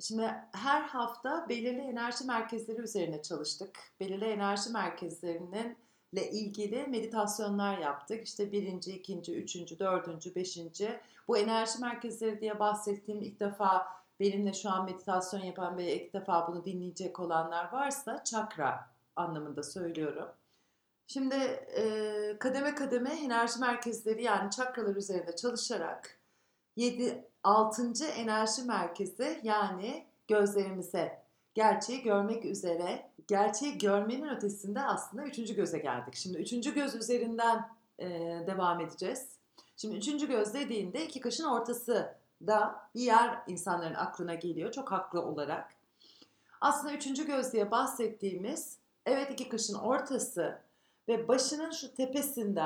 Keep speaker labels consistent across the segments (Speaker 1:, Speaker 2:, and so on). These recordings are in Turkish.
Speaker 1: Şimdi her hafta belirli enerji merkezleri üzerine çalıştık. Belirli enerji merkezlerinin ile ilgili meditasyonlar yaptık. İşte birinci, ikinci, üçüncü, dördüncü, beşinci. Bu enerji merkezleri diye bahsettiğim ilk defa benimle şu an meditasyon yapan ve ilk defa bunu dinleyecek olanlar varsa çakra anlamında söylüyorum. Şimdi e, kademe kademe enerji merkezleri yani çakralar üzerinde çalışarak 7 6. enerji merkezi yani gözlerimize gerçeği görmek üzere gerçeği görmenin ötesinde aslında üçüncü göze geldik. Şimdi üçüncü göz üzerinden e, devam edeceğiz. Şimdi üçüncü göz dediğinde iki kaşın ortası da bir yer insanların aklına geliyor çok haklı olarak. Aslında üçüncü göz diye bahsettiğimiz evet iki kaşın ortası ve başının şu tepesinde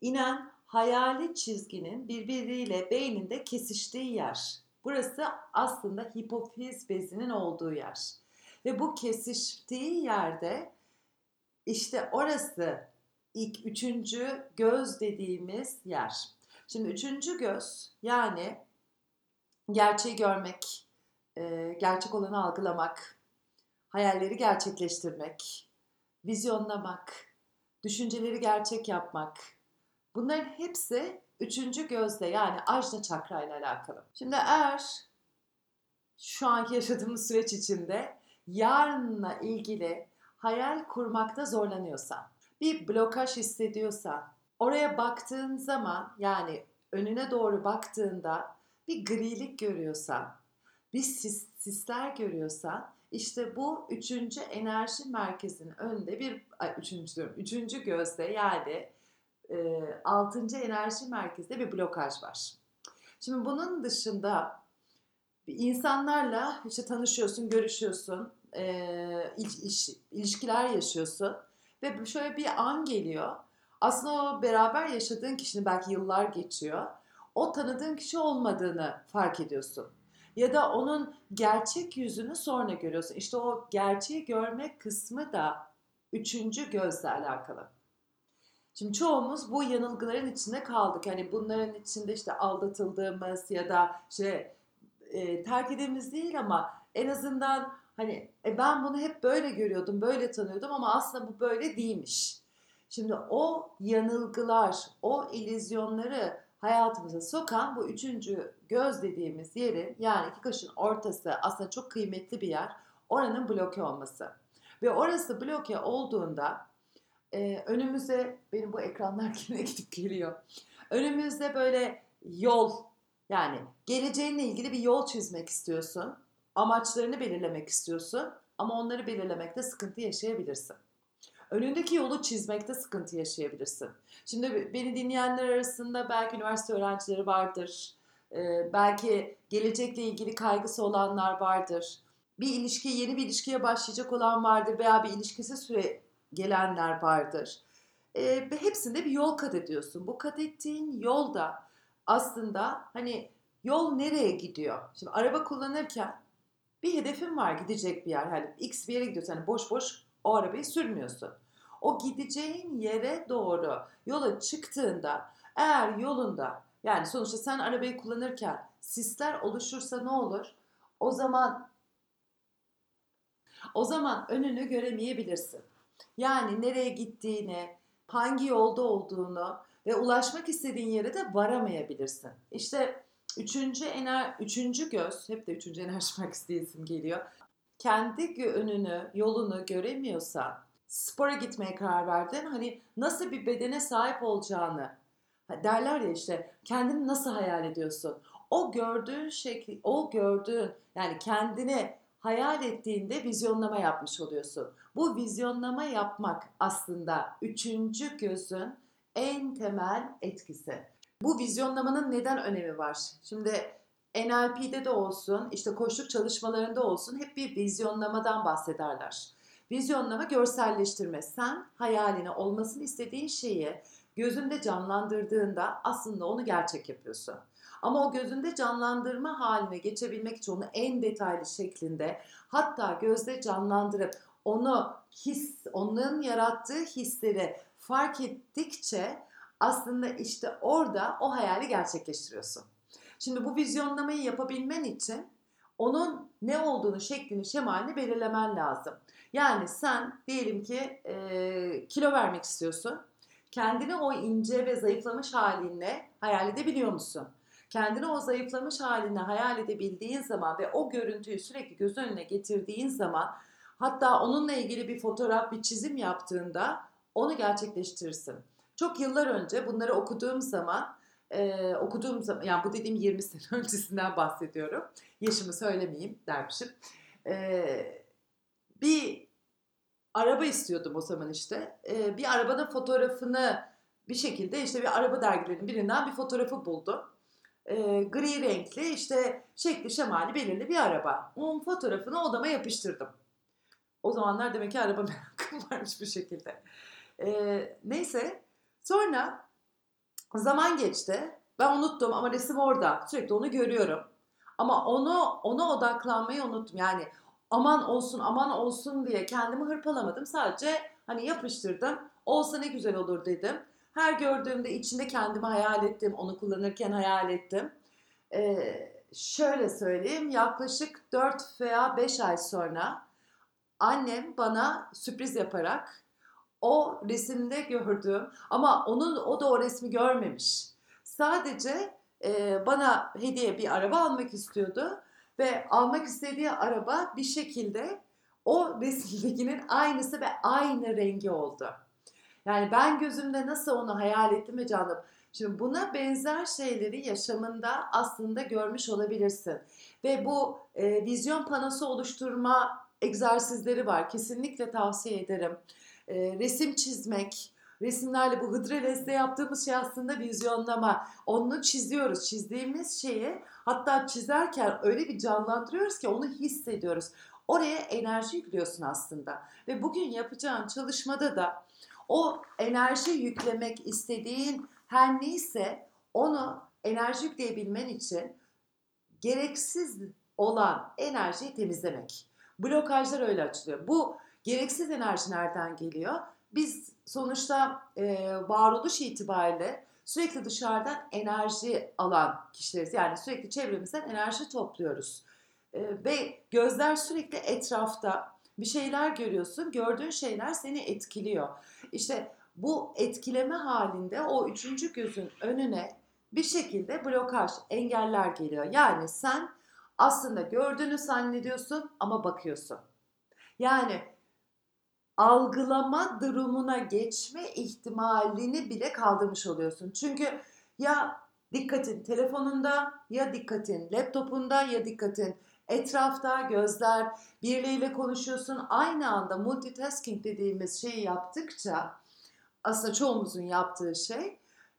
Speaker 1: inen hayali çizginin birbiriyle beyninde kesiştiği yer. Burası aslında hipofiz bezinin olduğu yer. Ve bu kesiştiği yerde işte orası ilk üçüncü göz dediğimiz yer. Şimdi üçüncü göz yani gerçeği görmek, e, gerçek olanı algılamak, hayalleri gerçekleştirmek, vizyonlamak, düşünceleri gerçek yapmak. Bunların hepsi üçüncü gözle yani ajna çakra ile alakalı. Şimdi eğer şu anki yaşadığımız süreç içinde yarınla ilgili hayal kurmakta zorlanıyorsan, bir blokaj hissediyorsan, oraya baktığın zaman yani önüne doğru baktığında bir grilik görüyorsan, bir sis, sisler görüyorsan işte bu üçüncü enerji merkezinin önünde bir, ay üçüncü üçüncü gözde yani e, altıncı enerji merkezinde bir blokaj var. Şimdi bunun dışında insanlarla işte tanışıyorsun, görüşüyorsun, iş, iş, ilişkiler yaşıyorsun ve şöyle bir an geliyor. Aslında o beraber yaşadığın kişinin belki yıllar geçiyor. O tanıdığın kişi olmadığını fark ediyorsun. Ya da onun gerçek yüzünü sonra görüyorsun. İşte o gerçeği görme kısmı da üçüncü gözle alakalı. Şimdi çoğumuz bu yanılgıların içinde kaldık. Hani bunların içinde işte aldatıldığımız ya da işte e, terk edildiğimiz değil ama en azından hani e, ben bunu hep böyle görüyordum, böyle tanıyordum ama aslında bu böyle değilmiş. Şimdi o yanılgılar, o ilizyonları hayatımıza sokan bu üçüncü göz dediğimiz yerin yani iki kaşın ortası aslında çok kıymetli bir yer. Oranın bloke olması. Ve orası bloke olduğunda e, önümüze benim bu ekranlar yine gidip geliyor. Önümüzde böyle yol yani geleceğinle ilgili bir yol çizmek istiyorsun. Amaçlarını belirlemek istiyorsun ama onları belirlemekte sıkıntı yaşayabilirsin. Önündeki yolu çizmekte sıkıntı yaşayabilirsin. Şimdi beni dinleyenler arasında belki üniversite öğrencileri vardır. Ee, belki gelecekle ilgili kaygısı olanlar vardır. Bir ilişki, yeni bir ilişkiye başlayacak olan vardır veya bir ilişkisi süre gelenler vardır. E, hepsinde bir yol kat ediyorsun. Bu kat ettiğin yolda aslında hani yol nereye gidiyor? Şimdi araba kullanırken bir hedefin var gidecek bir yer. Hani X bir yere gidiyorsun. Hani boş boş o arabayı sürmüyorsun. O gideceğin yere doğru yola çıktığında eğer yolunda yani sonuçta sen arabayı kullanırken sisler oluşursa ne olur? O zaman o zaman önünü göremeyebilirsin. Yani nereye gittiğini, hangi yolda olduğunu ve ulaşmak istediğin yere de varamayabilirsin. İşte üçüncü ener, üçüncü göz, hep de üçüncü enerji merkezi isim geliyor. Kendi önünü, yolunu göremiyorsan, spora gitmeye karar verdin. Hani nasıl bir bedene sahip olacağını derler ya işte kendini nasıl hayal ediyorsun? O gördüğün şekli, o gördüğün yani kendini hayal ettiğinde vizyonlama yapmış oluyorsun. Bu vizyonlama yapmak aslında üçüncü gözün en temel etkisi. Bu vizyonlamanın neden önemi var? Şimdi NLP'de de olsun, işte koşluk çalışmalarında olsun hep bir vizyonlamadan bahsederler. Vizyonlama görselleştirme. Sen hayalini olmasını istediğin şeyi gözünde canlandırdığında aslında onu gerçek yapıyorsun. Ama o gözünde canlandırma haline geçebilmek için onu en detaylı şeklinde hatta gözde canlandırıp onu his, onun yarattığı hisleri fark ettikçe aslında işte orada o hayali gerçekleştiriyorsun. Şimdi bu vizyonlamayı yapabilmen için onun ne olduğunu, şeklini, şemalini belirlemen lazım. Yani sen diyelim ki e, kilo vermek istiyorsun. Kendini o ince ve zayıflamış halinle hayal edebiliyor musun? Kendini o zayıflamış haline hayal edebildiğin zaman ve o görüntüyü sürekli göz önüne getirdiğin zaman hatta onunla ilgili bir fotoğraf, bir çizim yaptığında onu gerçekleştirirsin. Çok yıllar önce bunları okuduğum zaman e, okuduğum zaman yani bu dediğim 20 sene öncesinden bahsediyorum. Yaşımı söylemeyeyim dermişim. E, bir araba istiyordum o zaman işte. E, bir arabanın fotoğrafını bir şekilde işte bir araba dergilerinin birinden bir fotoğrafı buldum. E, gri renkli işte şekli şemali belirli bir araba. Onun fotoğrafını odama yapıştırdım. O zamanlar demek ki araba merakım varmış bir şekilde. E, neyse sonra zaman geçti. Ben unuttum ama resim orada. Sürekli onu görüyorum. Ama onu ona odaklanmayı unuttum. Yani aman olsun aman olsun diye kendimi hırpalamadım. Sadece hani yapıştırdım. Olsa ne güzel olur dedim. Her gördüğümde içinde kendimi hayal ettim. Onu kullanırken hayal ettim. Ee, şöyle söyleyeyim yaklaşık 4 veya 5 ay sonra annem bana sürpriz yaparak o resimde gördüğüm ama onun o da o resmi görmemiş. Sadece e, bana hediye bir araba almak istiyordu ve almak istediği araba bir şekilde o resimdekinin aynısı ve aynı rengi oldu. Yani ben gözümde nasıl onu hayal ettim ve canım. Şimdi buna benzer şeyleri yaşamında aslında görmüş olabilirsin. Ve bu e, vizyon panosu oluşturma egzersizleri var. Kesinlikle tavsiye ederim. E, resim çizmek, resimlerle bu hıdrellezde yaptığımız şey aslında vizyonlama. Onu çiziyoruz. Çizdiğimiz şeyi hatta çizerken öyle bir canlandırıyoruz ki onu hissediyoruz. Oraya enerji yüklüyorsun aslında. Ve bugün yapacağın çalışmada da o enerji yüklemek istediğin her neyse onu enerji yükleyebilmen için gereksiz olan enerjiyi temizlemek. Blokajlar öyle açılıyor. Bu gereksiz enerji nereden geliyor? Biz sonuçta e, varoluş itibariyle sürekli dışarıdan enerji alan kişileriz. Yani sürekli çevremizden enerji topluyoruz. E, ve gözler sürekli etrafta bir şeyler görüyorsun. Gördüğün şeyler seni etkiliyor. İşte bu etkileme halinde o üçüncü gözün önüne bir şekilde blokaj, engeller geliyor. Yani sen aslında gördüğünü zannediyorsun ama bakıyorsun. Yani algılama durumuna geçme ihtimalini bile kaldırmış oluyorsun. Çünkü ya dikkatin telefonunda ya dikkatin laptopunda ya dikkatin etrafta gözler birileriyle konuşuyorsun aynı anda multitasking dediğimiz şeyi yaptıkça aslında çoğumuzun yaptığı şey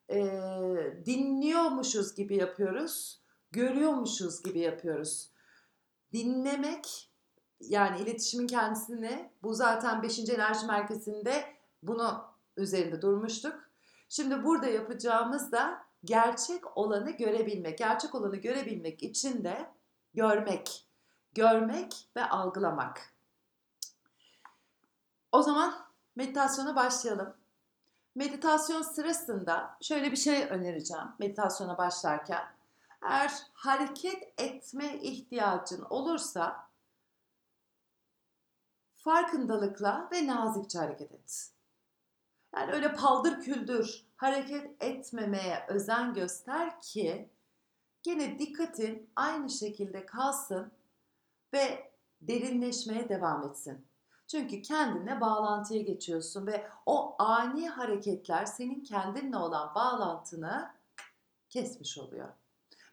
Speaker 1: e, dinliyormuşuz gibi yapıyoruz görüyormuşuz gibi yapıyoruz dinlemek yani iletişimin kendisini bu zaten 5. enerji merkezinde bunu üzerinde durmuştuk. Şimdi burada yapacağımız da gerçek olanı görebilmek. Gerçek olanı görebilmek için de görmek, görmek ve algılamak. O zaman meditasyona başlayalım. Meditasyon sırasında şöyle bir şey önereceğim meditasyona başlarken. Eğer hareket etme ihtiyacın olursa farkındalıkla ve nazikçe hareket et. Yani öyle paldır küldür hareket etmemeye özen göster ki gene dikkatin aynı şekilde kalsın ve derinleşmeye devam etsin. Çünkü kendine bağlantıya geçiyorsun ve o ani hareketler senin kendinle olan bağlantını kesmiş oluyor.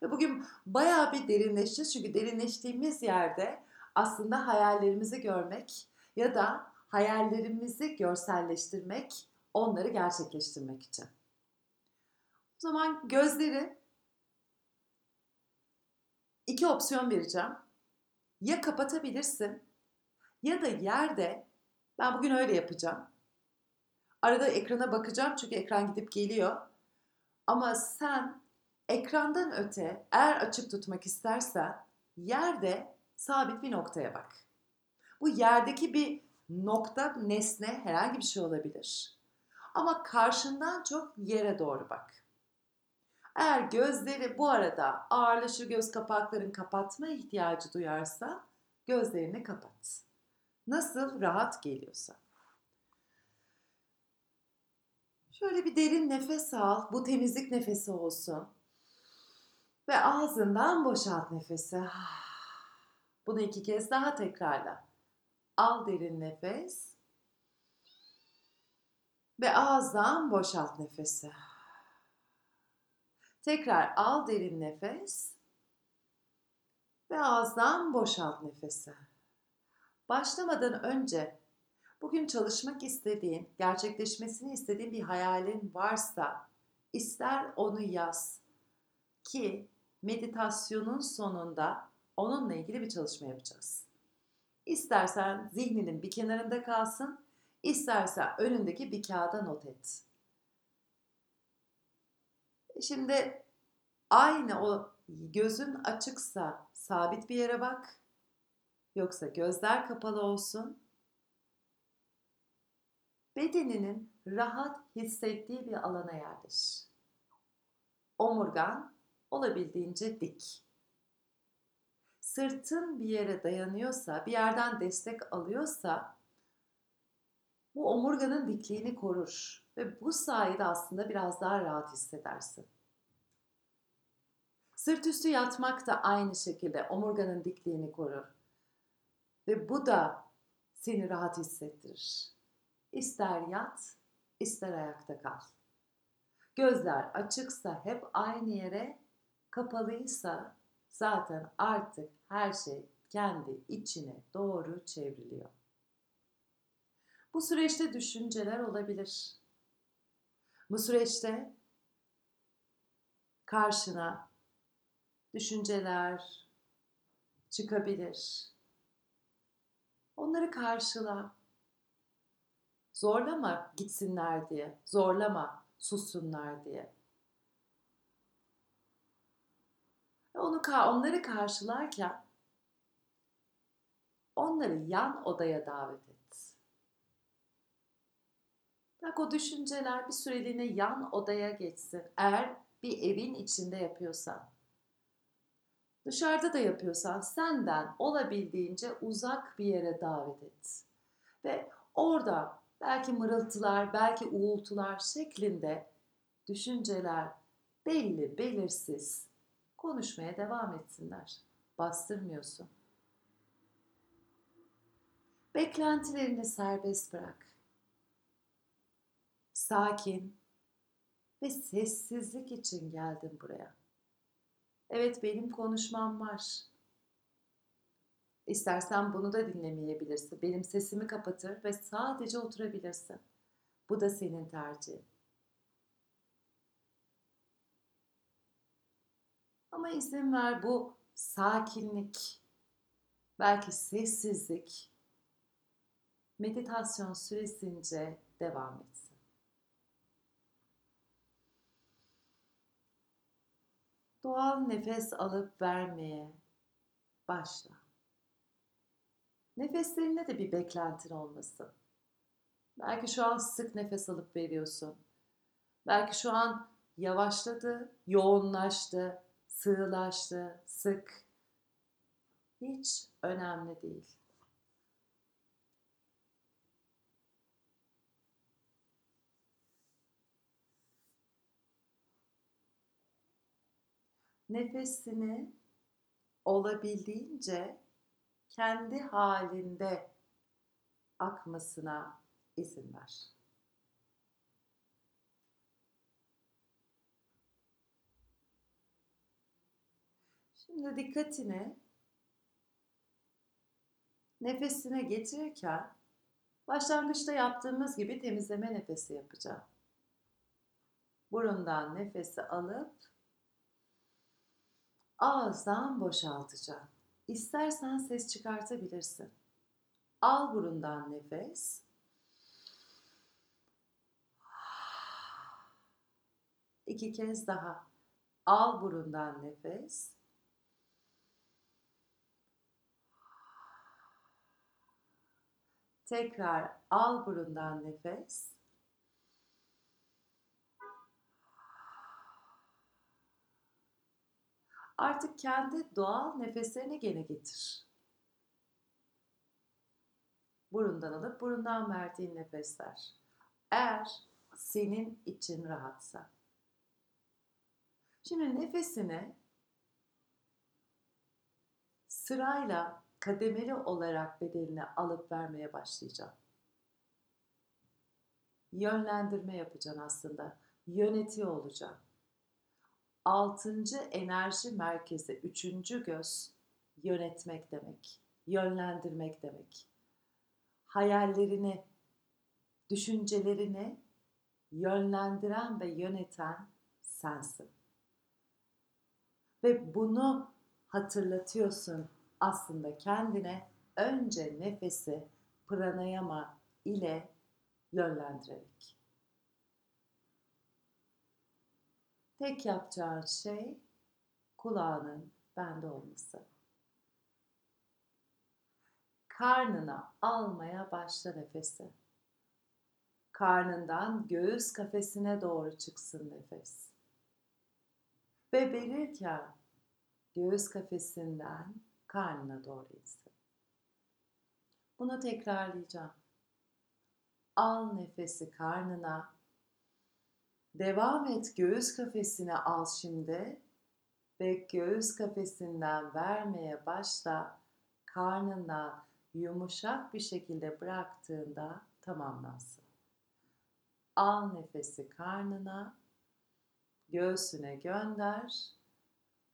Speaker 1: Ve bugün bayağı bir derinleşeceğiz çünkü derinleştiğimiz yerde aslında hayallerimizi görmek ya da hayallerimizi görselleştirmek, onları gerçekleştirmek için. O zaman gözleri iki opsiyon vereceğim. Ya kapatabilirsin ya da yerde ben bugün öyle yapacağım. Arada ekrana bakacağım çünkü ekran gidip geliyor. Ama sen ekrandan öte eğer açık tutmak istersen yerde sabit bir noktaya bak. Bu yerdeki bir nokta, nesne herhangi bir şey olabilir. Ama karşından çok yere doğru bak. Eğer gözleri bu arada ağırlaşır göz kapakların kapatma ihtiyacı duyarsa gözlerini kapat. Nasıl rahat geliyorsa. Şöyle bir derin nefes al. Bu temizlik nefesi olsun. Ve ağzından boşalt nefesi. Bunu iki kez daha tekrarla. Al derin nefes. Ve ağızdan boşalt nefesi. Tekrar al derin nefes. Ve ağızdan boşalt nefesi. Başlamadan önce bugün çalışmak istediğin, gerçekleşmesini istediğin bir hayalin varsa ister onu yaz ki meditasyonun sonunda onunla ilgili bir çalışma yapacağız. İstersen zihninin bir kenarında kalsın, istersen önündeki bir kağıda not et. Şimdi aynı o gözün açıksa sabit bir yere bak. Yoksa gözler kapalı olsun. Bedeninin rahat hissettiği bir alana yerleş. Omurgan olabildiğince dik. Sırtın bir yere dayanıyorsa, bir yerden destek alıyorsa bu omurganın dikliğini korur ve bu sayede aslında biraz daha rahat hissedersin. Sırt üstü yatmak da aynı şekilde omurganın dikliğini korur. Ve bu da seni rahat hissettirir. İster yat, ister ayakta kal. Gözler açıksa hep aynı yere, kapalıysa zaten artık her şey kendi içine doğru çevriliyor. Bu süreçte düşünceler olabilir. Bu süreçte karşına düşünceler çıkabilir. Onları karşıla. Zorlama gitsinler diye. Zorlama sussunlar diye. Onu onları karşılarken onları yan odaya davet Bak o düşünceler bir süreliğine yan odaya geçsin. Eğer bir evin içinde yapıyorsan. Dışarıda da yapıyorsan senden olabildiğince uzak bir yere davet et. Ve orada belki mırıltılar, belki uğultular şeklinde düşünceler belli, belirsiz konuşmaya devam etsinler. Bastırmıyorsun. Beklentilerini serbest bırak. Sakin ve sessizlik için geldim buraya. Evet benim konuşmam var. İstersen bunu da dinlemeyebilirsin. Benim sesimi kapatır ve sadece oturabilirsin. Bu da senin tercihin. Ama izin ver bu sakinlik, belki sessizlik meditasyon süresince devam etsin. Doğal nefes alıp vermeye başla. Nefeslerinde de bir beklentin olmasın. Belki şu an sık nefes alıp veriyorsun. Belki şu an yavaşladı, yoğunlaştı, sığlaştı, sık. Hiç önemli değil. Nefesini olabildiğince kendi halinde akmasına izin ver. Şimdi dikkatini nefesine getirirken başlangıçta yaptığımız gibi temizleme nefesi yapacağım. Burundan nefesi alıp ağızdan boşaltacağım. İstersen ses çıkartabilirsin. Al burundan nefes. İki kez daha. Al burundan nefes. Tekrar al burundan nefes. Artık kendi doğal nefeslerini gene getir. Burundan alıp burundan verdiğin nefesler. Eğer senin için rahatsa. Şimdi nefesini sırayla kademeli olarak bedeline alıp vermeye başlayacağım. Yönlendirme yapacaksın aslında. Yönetiyor olacaksın. Altıncı enerji merkezi, üçüncü göz yönetmek demek. Yönlendirmek demek. Hayallerini, düşüncelerini yönlendiren ve yöneten sensin. Ve bunu hatırlatıyorsun aslında kendine önce nefesi pranayama ile yönlendirerek. Tek yapacağın şey kulağının bende olması. Karnına almaya başla nefesi. Karnından göğüs kafesine doğru çıksın nefes. Ve verirken göğüs kafesinden karnına doğru insin. Bunu tekrarlayacağım. Al nefesi karnına. Devam et göğüs kafesine al şimdi ve göğüs kafesinden vermeye başla. Karnına yumuşak bir şekilde bıraktığında tamamlansın. Al nefesi karnına, göğsüne gönder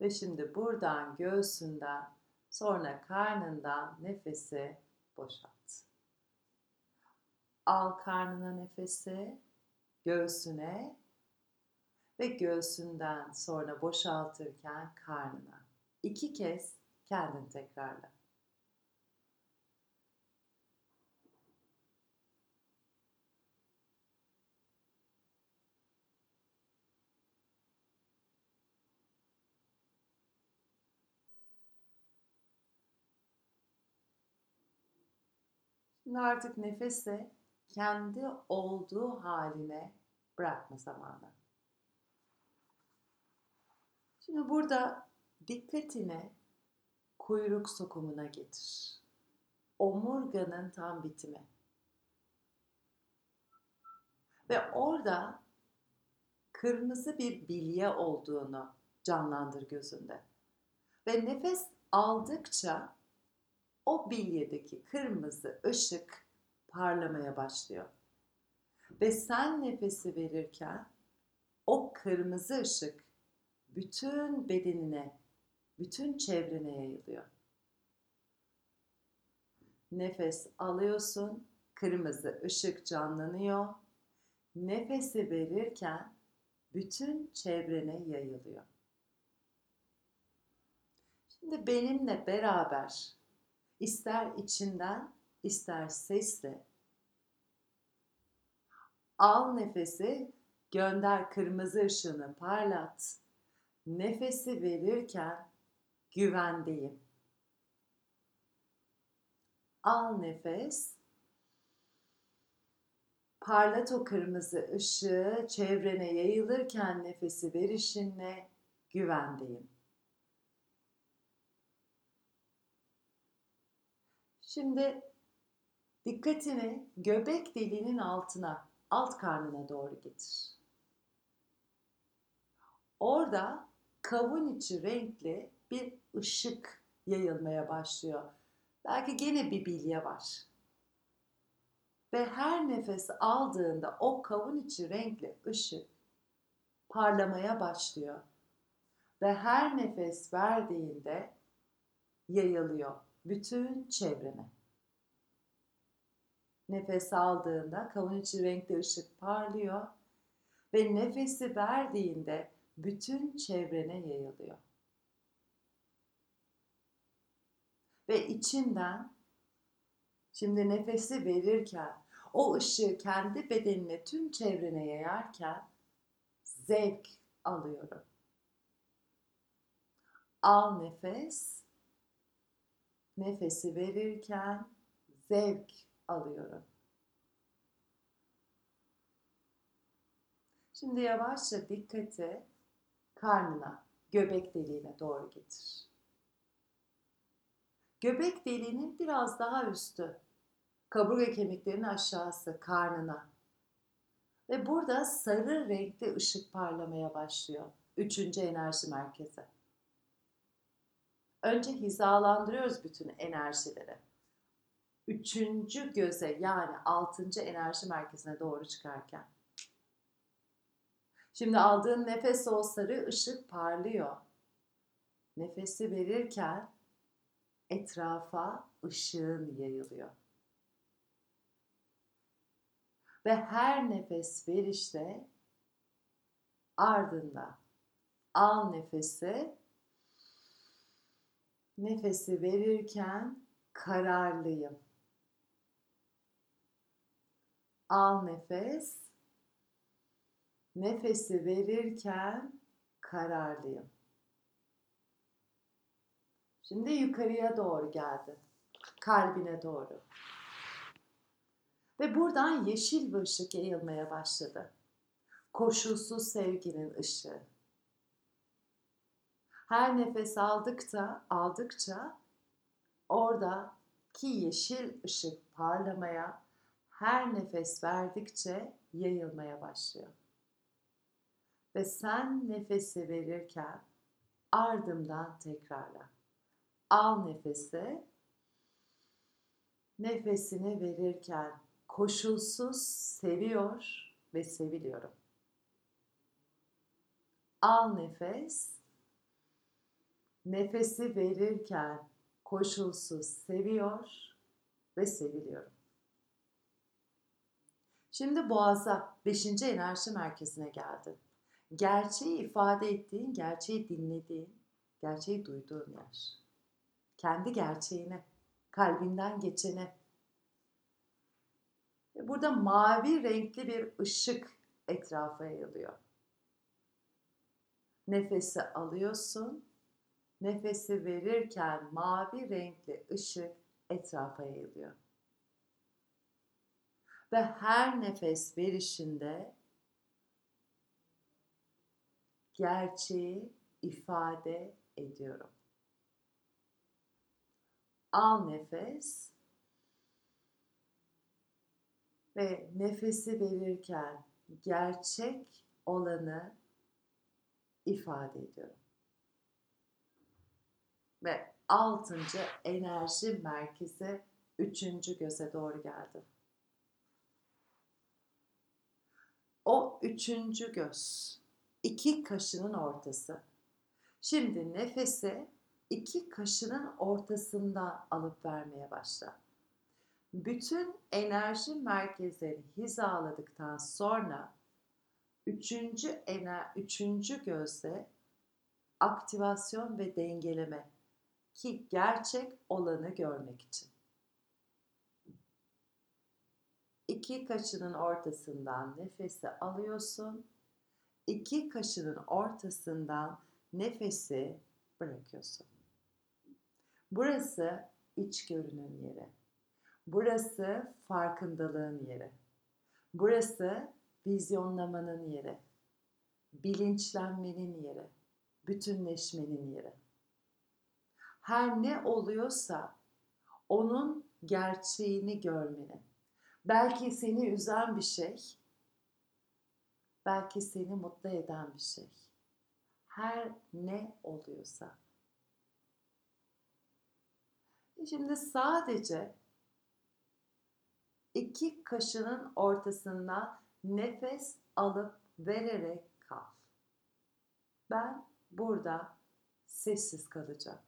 Speaker 1: ve şimdi buradan göğsünden sonra karnından nefesi boşalt. Al karnına nefesi, göğsüne ve göğsünden sonra boşaltırken karnına. İki kez kendin tekrarla. Şimdi artık nefese kendi olduğu haline bırakma zamanı. Şimdi burada dikkatini kuyruk sokumuna getir. Omurganın tam bitimi. Ve orada kırmızı bir bilye olduğunu canlandır gözünde. Ve nefes aldıkça o bilyedeki kırmızı ışık parlamaya başlıyor. Ve sen nefesi verirken o kırmızı ışık bütün bedenine, bütün çevrene yayılıyor. Nefes alıyorsun, kırmızı ışık canlanıyor. Nefesi verirken bütün çevrene yayılıyor. Şimdi benimle beraber ister içinden ister sesle al nefesi gönder kırmızı ışığını parlat nefesi verirken güvendeyim. Al nefes. Parlat o kırmızı ışığı çevrene yayılırken nefesi verişinle güvendeyim. Şimdi dikkatini göbek deliğinin altına, alt karnına doğru getir. Orada kavun içi renkli bir ışık yayılmaya başlıyor. Belki gene bir bilye var. Ve her nefes aldığında o kavun içi renkli ışık parlamaya başlıyor. Ve her nefes verdiğinde yayılıyor bütün çevrene. Nefes aldığında kavun içi renkli ışık parlıyor ve nefesi verdiğinde bütün çevrene yayılıyor. Ve içinden şimdi nefesi verirken o ışığı kendi bedenine tüm çevrene yayarken zevk alıyorum. Al nefes Nefesi verirken zevk alıyorum. Şimdi yavaşça dikkati karnına, göbek deliğine doğru getir. Göbek deliğinin biraz daha üstü, kaburga kemiklerinin aşağısı, karnına. Ve burada sarı renkli ışık parlamaya başlıyor. Üçüncü enerji merkezi. Önce hizalandırıyoruz bütün enerjileri. Üçüncü göze yani altıncı enerji merkezine doğru çıkarken. Şimdi aldığın nefes o sarı ışık parlıyor. Nefesi verirken etrafa ışığın yayılıyor. Ve her nefes verişte ardında al nefesi nefesi verirken kararlıyım. Al nefes Nefesi verirken kararlıyım. Şimdi yukarıya doğru geldi. Kalbine doğru. Ve buradan yeşil bir ışık yayılmaya başladı. Koşulsuz sevginin ışığı. Her nefes aldıkça, aldıkça orada ki yeşil ışık parlamaya, her nefes verdikçe yayılmaya başlıyor. Ve sen nefesi verirken ardımdan tekrarla. Al nefesi. Nefesini verirken koşulsuz seviyor ve seviliyorum. Al nefes. Nefesi verirken koşulsuz seviyor ve seviliyorum. Şimdi boğaza, beşinci enerji merkezine geldin gerçeği ifade ettiğin, gerçeği dinlediğin, gerçeği duyduğun yer. Kendi gerçeğine, kalbinden geçene. Burada mavi renkli bir ışık etrafa yayılıyor. Nefesi alıyorsun, nefesi verirken mavi renkli ışık etrafa yayılıyor. Ve her nefes verişinde gerçeği ifade ediyorum. Al nefes ve nefesi verirken gerçek olanı ifade ediyorum. Ve altıncı enerji merkezi üçüncü göze doğru geldi. O üçüncü göz iki kaşının ortası. Şimdi nefesi iki kaşının ortasında alıp vermeye başla. Bütün enerji merkezlerini hizaladıktan sonra üçüncü ener, üçüncü gözde aktivasyon ve dengeleme ki gerçek olanı görmek için. İki kaşının ortasından nefesi alıyorsun iki kaşının ortasından nefesi bırakıyorsun. Burası iç görünün yeri. Burası farkındalığın yeri. Burası vizyonlamanın yeri. Bilinçlenmenin yeri. Bütünleşmenin yeri. Her ne oluyorsa onun gerçeğini görmenin. Belki seni üzen bir şey belki seni mutlu eden bir şey. Her ne oluyorsa. Şimdi sadece iki kaşının ortasından nefes alıp vererek kal. Ben burada sessiz kalacağım.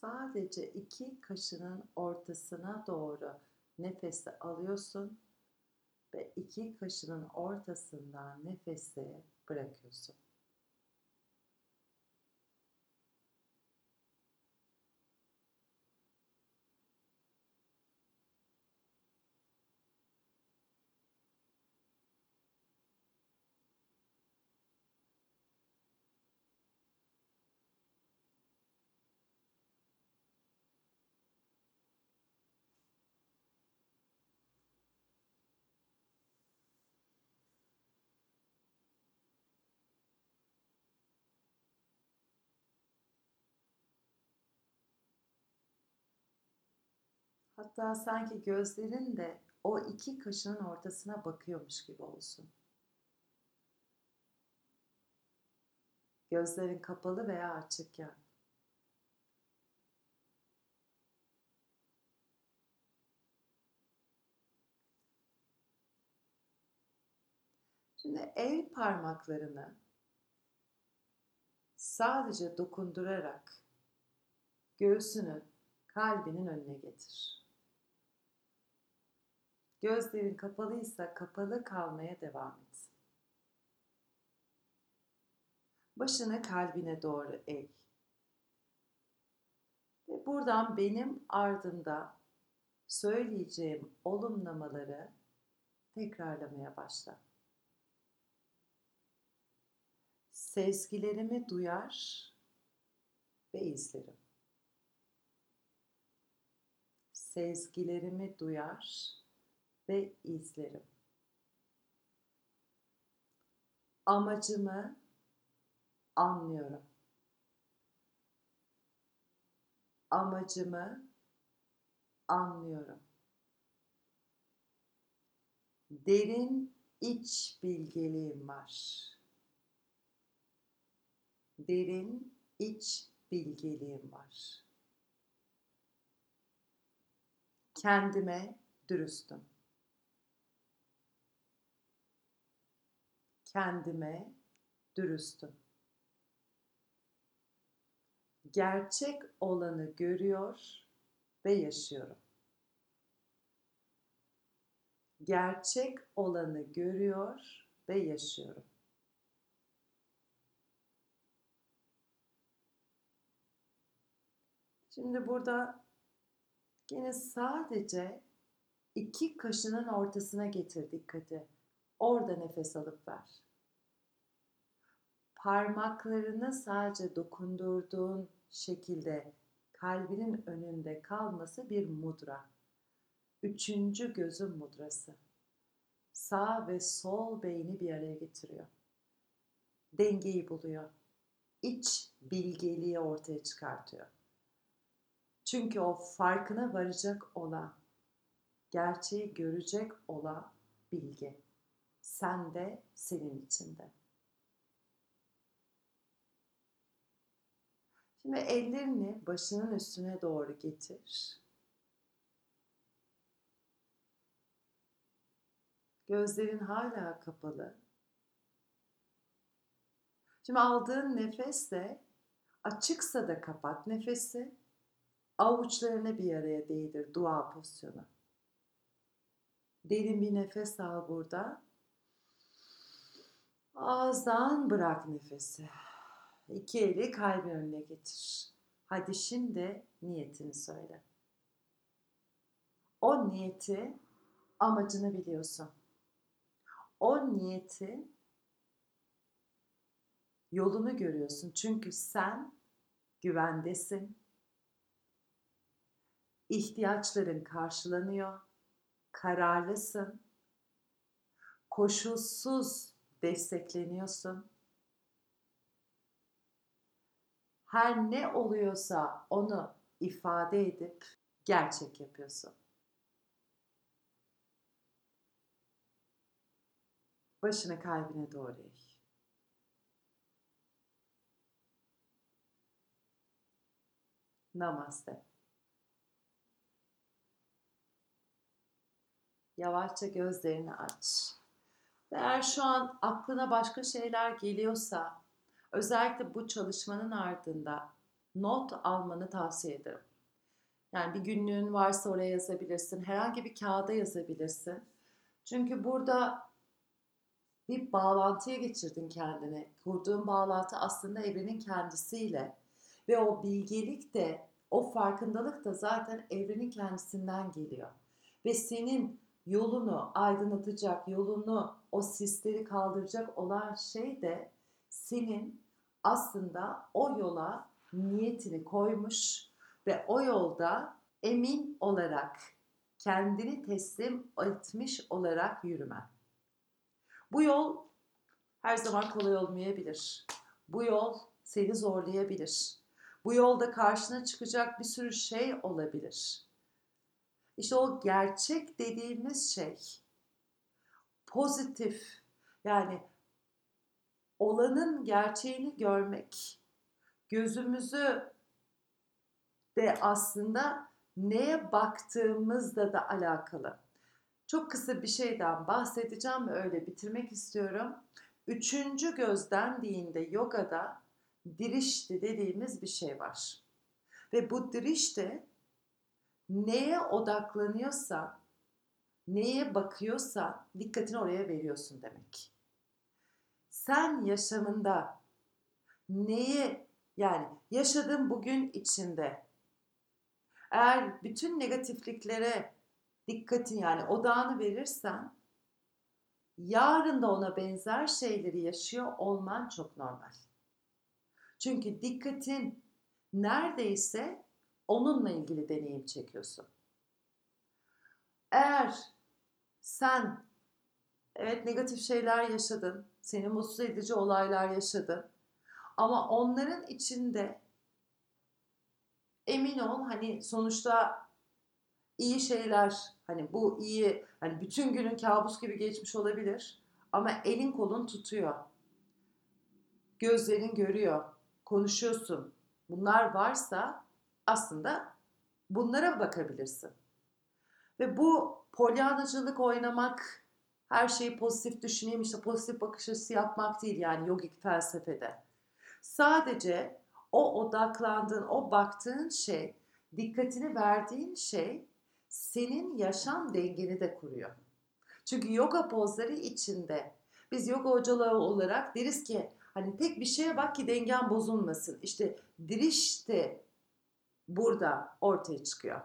Speaker 1: Sadece iki kaşının ortasına doğru nefesi alıyorsun ve iki kaşının ortasından nefesi bırakıyorsun. Hatta sanki gözlerin de o iki kaşının ortasına bakıyormuş gibi olsun. Gözlerin kapalı veya açıkken. Şimdi el parmaklarını sadece dokundurarak göğsünü kalbinin önüne getir. Gözlerin kapalıysa kapalı kalmaya devam et. Başını kalbine doğru eğ. Ve buradan benim ardımda söyleyeceğim olumlamaları tekrarlamaya başla. Sezgilerimi duyar ve izlerim. Sezgilerimi duyar ve izlerim. Amacımı anlıyorum. Amacımı anlıyorum. Derin iç bilgeliğim var. Derin iç bilgeliğim var. Kendime dürüstüm. Kendime dürüstüm. Gerçek olanı görüyor ve yaşıyorum. Gerçek olanı görüyor ve yaşıyorum. Şimdi burada yine sadece iki kaşının ortasına getir dikkati. Orada nefes alıp ver parmaklarını sadece dokundurduğun şekilde kalbinin önünde kalması bir mudra. Üçüncü gözün mudrası. Sağ ve sol beyni bir araya getiriyor. Dengeyi buluyor. İç bilgeliği ortaya çıkartıyor. Çünkü o farkına varacak olan, gerçeği görecek olan bilgi. Sende, senin içinde. Şimdi ellerini başının üstüne doğru getir. Gözlerin hala kapalı. Şimdi aldığın nefesle açıksa da kapat nefesi. Avuçlarını bir araya değdir dua pozisyonu. Derin bir nefes al burada. Ağızdan bırak nefesi. İki eli kalbin önüne getir. Hadi şimdi niyetini söyle. O niyeti amacını biliyorsun. O niyeti yolunu görüyorsun. Çünkü sen güvendesin. İhtiyaçların karşılanıyor. Kararlısın. Koşulsuz destekleniyorsun her ne oluyorsa onu ifade edip gerçek yapıyorsun. Başını kalbine doğru eğ. Namaste. Yavaşça gözlerini aç. Eğer şu an aklına başka şeyler geliyorsa Özellikle bu çalışmanın ardında not almanı tavsiye ederim. Yani bir günlüğün varsa oraya yazabilirsin. Herhangi bir kağıda yazabilirsin. Çünkü burada bir bağlantıya geçirdin kendini. Kurduğun bağlantı aslında evrenin kendisiyle. Ve o bilgelik de, o farkındalık da zaten evrenin kendisinden geliyor. Ve senin yolunu aydınlatacak, yolunu o sisleri kaldıracak olan şey de senin aslında o yola niyetini koymuş ve o yolda emin olarak kendini teslim etmiş olarak yürümen. Bu yol her zaman kolay olmayabilir. Bu yol seni zorlayabilir. Bu yolda karşına çıkacak bir sürü şey olabilir. İşte o gerçek dediğimiz şey pozitif yani olanın gerçeğini görmek, gözümüzü de aslında neye baktığımızla da alakalı. Çok kısa bir şeyden bahsedeceğim ve öyle bitirmek istiyorum. Üçüncü göz dendiğinde yogada dirişti dediğimiz bir şey var. Ve bu dirişti neye odaklanıyorsa, neye bakıyorsa dikkatini oraya veriyorsun demek. Sen yaşamında neyi yani yaşadığın bugün içinde eğer bütün negatifliklere dikkatin yani odağını verirsen yarın da ona benzer şeyleri yaşıyor olman çok normal. Çünkü dikkatin neredeyse onunla ilgili deneyim çekiyorsun. Eğer sen evet negatif şeyler yaşadın, seni mutsuz edici olaylar yaşadın ama onların içinde emin ol hani sonuçta iyi şeyler hani bu iyi hani bütün günün kabus gibi geçmiş olabilir ama elin kolun tutuyor. Gözlerin görüyor. Konuşuyorsun. Bunlar varsa aslında bunlara bakabilirsin. Ve bu polyanacılık oynamak, her şeyi pozitif düşüneyim, işte pozitif bakış açısı yapmak değil yani yogik felsefede. Sadece o odaklandığın, o baktığın şey, dikkatini verdiğin şey senin yaşam dengeni de kuruyor. Çünkü yoga pozları içinde biz yoga hocaları olarak deriz ki hani tek bir şeye bak ki dengen bozulmasın. İşte diriş de burada ortaya çıkıyor.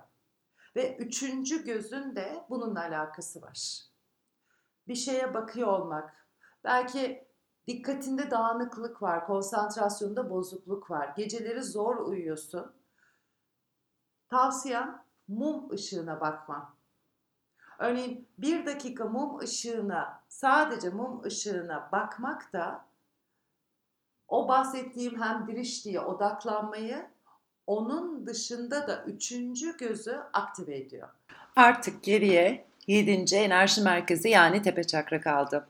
Speaker 1: Ve üçüncü gözün de bununla alakası var. Bir şeye bakıyor olmak. Belki dikkatinde dağınıklık var, konsantrasyonda bozukluk var. Geceleri zor uyuyorsun. Tavsiyem mum ışığına bakma. Örneğin bir dakika mum ışığına, sadece mum ışığına bakmak da o bahsettiğim hem diriş diye odaklanmayı onun dışında da üçüncü gözü aktive ediyor. Artık geriye yedinci enerji merkezi yani tepe çakra kaldı.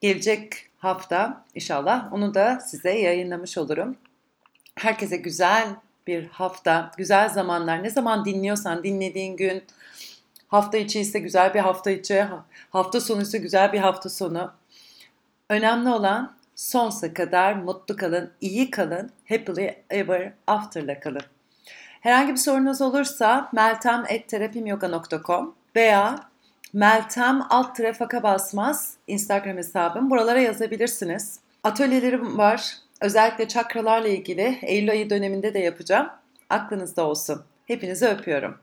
Speaker 1: Gelecek hafta inşallah onu da size yayınlamış olurum. Herkese güzel bir hafta, güzel zamanlar. Ne zaman dinliyorsan dinlediğin gün, hafta içi ise güzel bir hafta içi, hafta sonu ise güzel bir hafta sonu. Önemli olan sonsuza kadar mutlu kalın, iyi kalın, happily ever after'la kalın. Herhangi bir sorunuz olursa meltem.terapimyoga.com veya meltem alt faka basmaz Instagram hesabım. Buralara yazabilirsiniz. Atölyelerim var. Özellikle çakralarla ilgili Eylül ayı döneminde de yapacağım. Aklınızda olsun. Hepinizi öpüyorum.